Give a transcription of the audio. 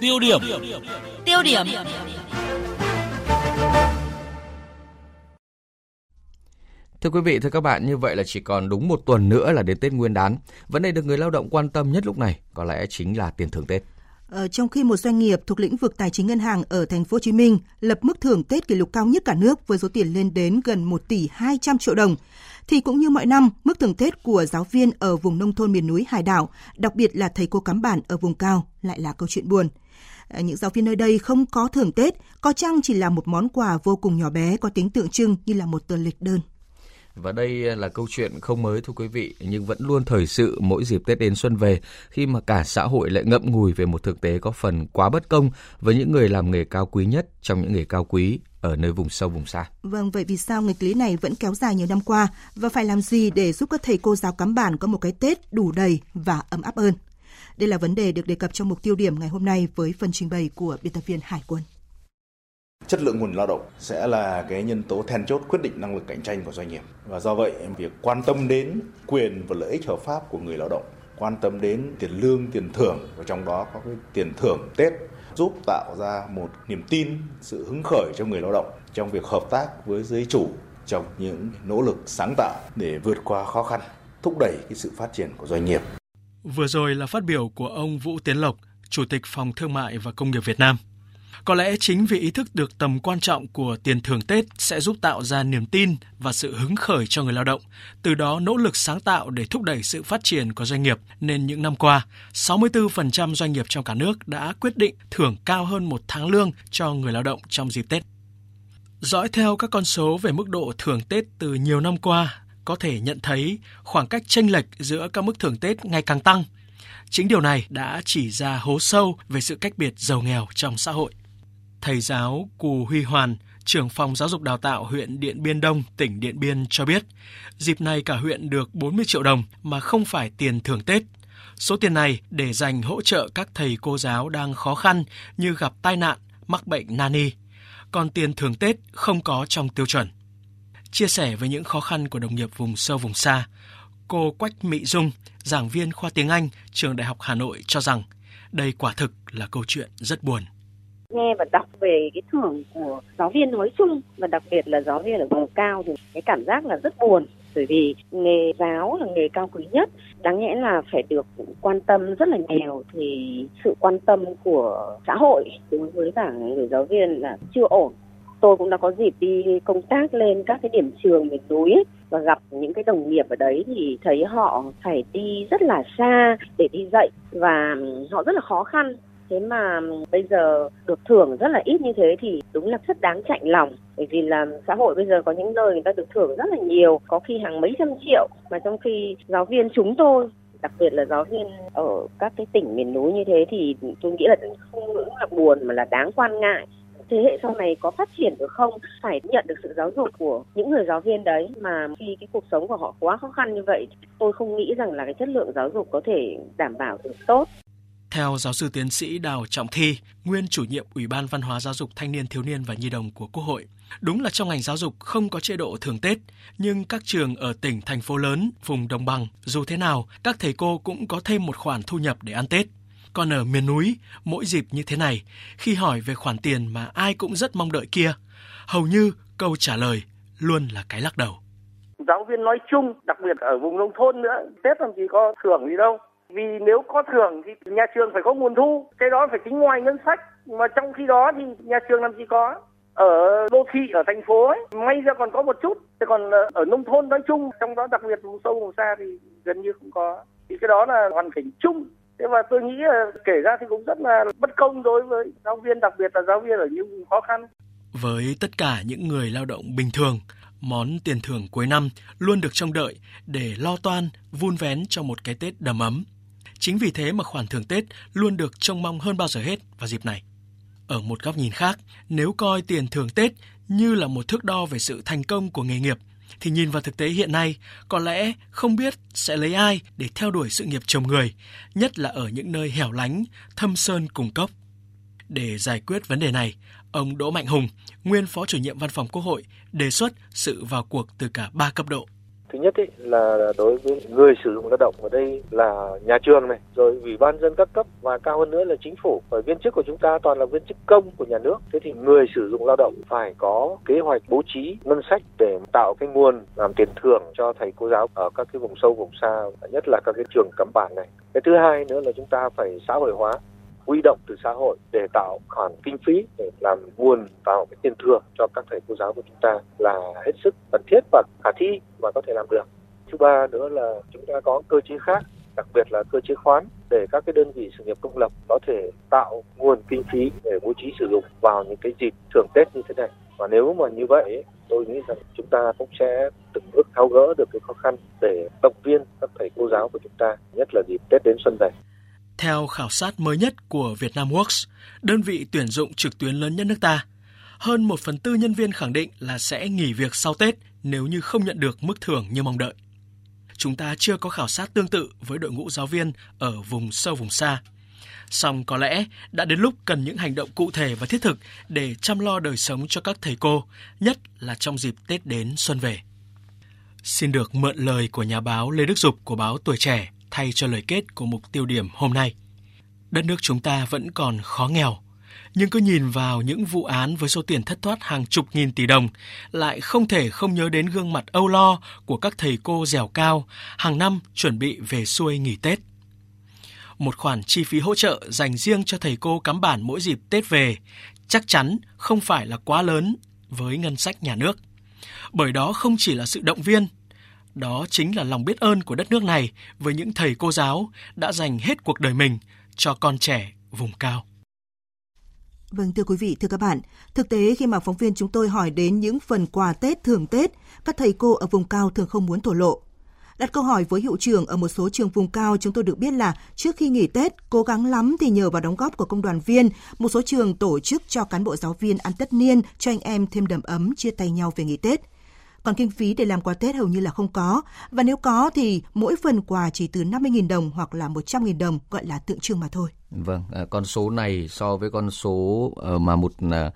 Tiêu điểm. Tiêu điểm. Thưa quý vị, thưa các bạn, như vậy là chỉ còn đúng một tuần nữa là đến Tết Nguyên đán. Vấn đề được người lao động quan tâm nhất lúc này có lẽ chính là tiền thưởng Tết. Ờ, trong khi một doanh nghiệp thuộc lĩnh vực tài chính ngân hàng ở thành phố Hồ Chí Minh lập mức thưởng Tết kỷ lục cao nhất cả nước với số tiền lên đến gần 1 tỷ 200 triệu đồng, thì cũng như mọi năm, mức thưởng Tết của giáo viên ở vùng nông thôn miền núi hải đảo, đặc biệt là thầy cô cắm bản ở vùng cao lại là câu chuyện buồn. Ờ, những giáo viên nơi đây không có thưởng Tết, có chăng chỉ là một món quà vô cùng nhỏ bé có tính tượng trưng như là một tờ lịch đơn. Và đây là câu chuyện không mới thưa quý vị, nhưng vẫn luôn thời sự mỗi dịp Tết đến xuân về khi mà cả xã hội lại ngậm ngùi về một thực tế có phần quá bất công với những người làm nghề cao quý nhất trong những nghề cao quý ở nơi vùng sâu vùng xa. Vâng, vậy vì sao nghịch lý này vẫn kéo dài nhiều năm qua và phải làm gì để giúp các thầy cô giáo cắm bản có một cái Tết đủ đầy và ấm áp hơn? Đây là vấn đề được đề cập trong mục tiêu điểm ngày hôm nay với phần trình bày của biên tập viên Hải quân. Chất lượng nguồn lao động sẽ là cái nhân tố then chốt quyết định năng lực cạnh tranh của doanh nghiệp. Và do vậy, việc quan tâm đến quyền và lợi ích hợp pháp của người lao động, quan tâm đến tiền lương, tiền thưởng và trong đó có cái tiền thưởng Tết giúp tạo ra một niềm tin, sự hứng khởi cho người lao động trong việc hợp tác với giới chủ trong những nỗ lực sáng tạo để vượt qua khó khăn, thúc đẩy cái sự phát triển của doanh nghiệp. Vừa rồi là phát biểu của ông Vũ Tiến Lộc, Chủ tịch Phòng Thương mại và Công nghiệp Việt Nam. Có lẽ chính vì ý thức được tầm quan trọng của tiền thưởng Tết sẽ giúp tạo ra niềm tin và sự hứng khởi cho người lao động, từ đó nỗ lực sáng tạo để thúc đẩy sự phát triển của doanh nghiệp, nên những năm qua, 64% doanh nghiệp trong cả nước đã quyết định thưởng cao hơn một tháng lương cho người lao động trong dịp Tết. Dõi theo các con số về mức độ thưởng Tết từ nhiều năm qua, có thể nhận thấy khoảng cách chênh lệch giữa các mức thưởng Tết ngày càng tăng. Chính điều này đã chỉ ra hố sâu về sự cách biệt giàu nghèo trong xã hội. Thầy giáo Cù Huy Hoàn, trưởng phòng giáo dục đào tạo huyện Điện Biên Đông, tỉnh Điện Biên cho biết, dịp này cả huyện được 40 triệu đồng mà không phải tiền thưởng Tết. Số tiền này để dành hỗ trợ các thầy cô giáo đang khó khăn như gặp tai nạn, mắc bệnh nani. Còn tiền thưởng Tết không có trong tiêu chuẩn. Chia sẻ với những khó khăn của đồng nghiệp vùng sâu vùng xa, cô Quách Mỹ Dung, giảng viên khoa tiếng Anh, trường Đại học Hà Nội cho rằng đây quả thực là câu chuyện rất buồn. Nghe và đọc về cái thưởng của giáo viên nói chung và đặc biệt là giáo viên ở vùng cao thì cái cảm giác là rất buồn. Bởi vì nghề giáo là nghề cao quý nhất đáng nhẽ là phải được quan tâm rất là nhiều thì sự quan tâm của xã hội đối với cả người giáo viên là chưa ổn tôi cũng đã có dịp đi công tác lên các cái điểm trường miền núi ấy, và gặp những cái đồng nghiệp ở đấy thì thấy họ phải đi rất là xa để đi dạy và họ rất là khó khăn. Thế mà bây giờ được thưởng rất là ít như thế thì đúng là rất đáng chạnh lòng. Bởi vì là xã hội bây giờ có những nơi người ta được thưởng rất là nhiều có khi hàng mấy trăm triệu. Mà trong khi giáo viên chúng tôi đặc biệt là giáo viên ở các cái tỉnh miền núi như thế thì tôi nghĩ là không những là buồn mà là đáng quan ngại thế hệ sau này có phát triển được không? Phải nhận được sự giáo dục của những người giáo viên đấy. Mà khi cái cuộc sống của họ quá khó khăn như vậy tôi không nghĩ rằng là cái chất lượng giáo dục có thể đảm bảo được tốt. Theo giáo sư tiến sĩ Đào Trọng Thi, nguyên chủ nhiệm Ủy ban Văn hóa Giáo dục Thanh niên Thiếu niên và Nhi đồng của Quốc hội, đúng là trong ngành giáo dục không có chế độ thường Tết, nhưng các trường ở tỉnh, thành phố lớn, vùng đồng bằng, dù thế nào, các thầy cô cũng có thêm một khoản thu nhập để ăn Tết. Còn ở miền núi, mỗi dịp như thế này, khi hỏi về khoản tiền mà ai cũng rất mong đợi kia, hầu như câu trả lời luôn là cái lắc đầu. Giáo viên nói chung, đặc biệt ở vùng nông thôn nữa, Tết làm gì có thưởng gì đâu. Vì nếu có thưởng thì nhà trường phải có nguồn thu cái đó phải tính ngoài ngân sách. Mà trong khi đó thì nhà trường làm gì có? Ở đô thị ở thành phố ấy may ra còn có một chút. Thế còn ờ, ở nông thôn nói chung trong đó đặc biệt vùng sâu vùng xa thì gần như không có. Thì cái đó là hoàn cảnh chung thế và tôi nghĩ là kể ra thì cũng rất là bất công đối với giáo viên đặc biệt là giáo viên ở những vùng khó khăn với tất cả những người lao động bình thường món tiền thưởng cuối năm luôn được trông đợi để lo toan vun vén cho một cái Tết đầm ấm Chính vì thế mà khoản thưởng Tết luôn được trông mong hơn bao giờ hết vào dịp này. Ở một góc nhìn khác, nếu coi tiền thưởng Tết như là một thước đo về sự thành công của nghề nghiệp, thì nhìn vào thực tế hiện nay, có lẽ không biết sẽ lấy ai để theo đuổi sự nghiệp chồng người, nhất là ở những nơi hẻo lánh, thâm sơn cùng cốc. Để giải quyết vấn đề này, ông Đỗ Mạnh Hùng, nguyên Phó chủ nhiệm Văn phòng Quốc hội, đề xuất sự vào cuộc từ cả ba cấp độ. Thứ nhất ấy là đối với người sử dụng lao động ở đây là nhà trường này, rồi ủy ban dân các cấp và cao hơn nữa là chính phủ. Bởi viên chức của chúng ta toàn là viên chức công của nhà nước. Thế thì người sử dụng lao động phải có kế hoạch bố trí ngân sách để tạo cái nguồn làm tiền thưởng cho thầy cô giáo ở các cái vùng sâu vùng xa, nhất là các cái trường cắm bản này. Cái thứ hai nữa là chúng ta phải xã hội hóa huy động từ xã hội để tạo khoản kinh phí để làm nguồn vào cái tiền thưởng cho các thầy cô giáo của chúng ta là hết sức cần thiết và khả thi và có thể làm được. Thứ ba nữa là chúng ta có cơ chế khác, đặc biệt là cơ chế khoán để các cái đơn vị sự nghiệp công lập có thể tạo nguồn kinh phí để bố trí sử dụng vào những cái dịp thưởng Tết như thế này. Và nếu mà như vậy, tôi nghĩ rằng chúng ta cũng sẽ từng bước tháo gỡ được cái khó khăn để động viên các thầy cô giáo của chúng ta, nhất là dịp Tết đến xuân về. Theo khảo sát mới nhất của Vietnam Works, đơn vị tuyển dụng trực tuyến lớn nhất nước ta, hơn 1 phần tư nhân viên khẳng định là sẽ nghỉ việc sau Tết nếu như không nhận được mức thưởng như mong đợi. Chúng ta chưa có khảo sát tương tự với đội ngũ giáo viên ở vùng sâu vùng xa. Song có lẽ đã đến lúc cần những hành động cụ thể và thiết thực để chăm lo đời sống cho các thầy cô, nhất là trong dịp Tết đến xuân về. Xin được mượn lời của nhà báo Lê Đức Dục của báo Tuổi Trẻ thay cho lời kết của mục tiêu điểm hôm nay. Đất nước chúng ta vẫn còn khó nghèo, nhưng cứ nhìn vào những vụ án với số tiền thất thoát hàng chục nghìn tỷ đồng, lại không thể không nhớ đến gương mặt âu lo của các thầy cô dẻo cao hàng năm chuẩn bị về xuôi nghỉ Tết. Một khoản chi phí hỗ trợ dành riêng cho thầy cô cắm bản mỗi dịp Tết về chắc chắn không phải là quá lớn với ngân sách nhà nước. Bởi đó không chỉ là sự động viên đó chính là lòng biết ơn của đất nước này với những thầy cô giáo đã dành hết cuộc đời mình cho con trẻ vùng cao. Vâng thưa quý vị, thưa các bạn, thực tế khi mà phóng viên chúng tôi hỏi đến những phần quà Tết thường Tết, các thầy cô ở vùng cao thường không muốn thổ lộ. Đặt câu hỏi với hiệu trưởng ở một số trường vùng cao, chúng tôi được biết là trước khi nghỉ Tết, cố gắng lắm thì nhờ vào đóng góp của công đoàn viên, một số trường tổ chức cho cán bộ giáo viên ăn tất niên cho anh em thêm đầm ấm chia tay nhau về nghỉ Tết còn kinh phí để làm quà Tết hầu như là không có. Và nếu có thì mỗi phần quà chỉ từ 50.000 đồng hoặc là 100.000 đồng gọi là tượng trưng mà thôi. Vâng, à, con số này so với con số ờ, mà một à,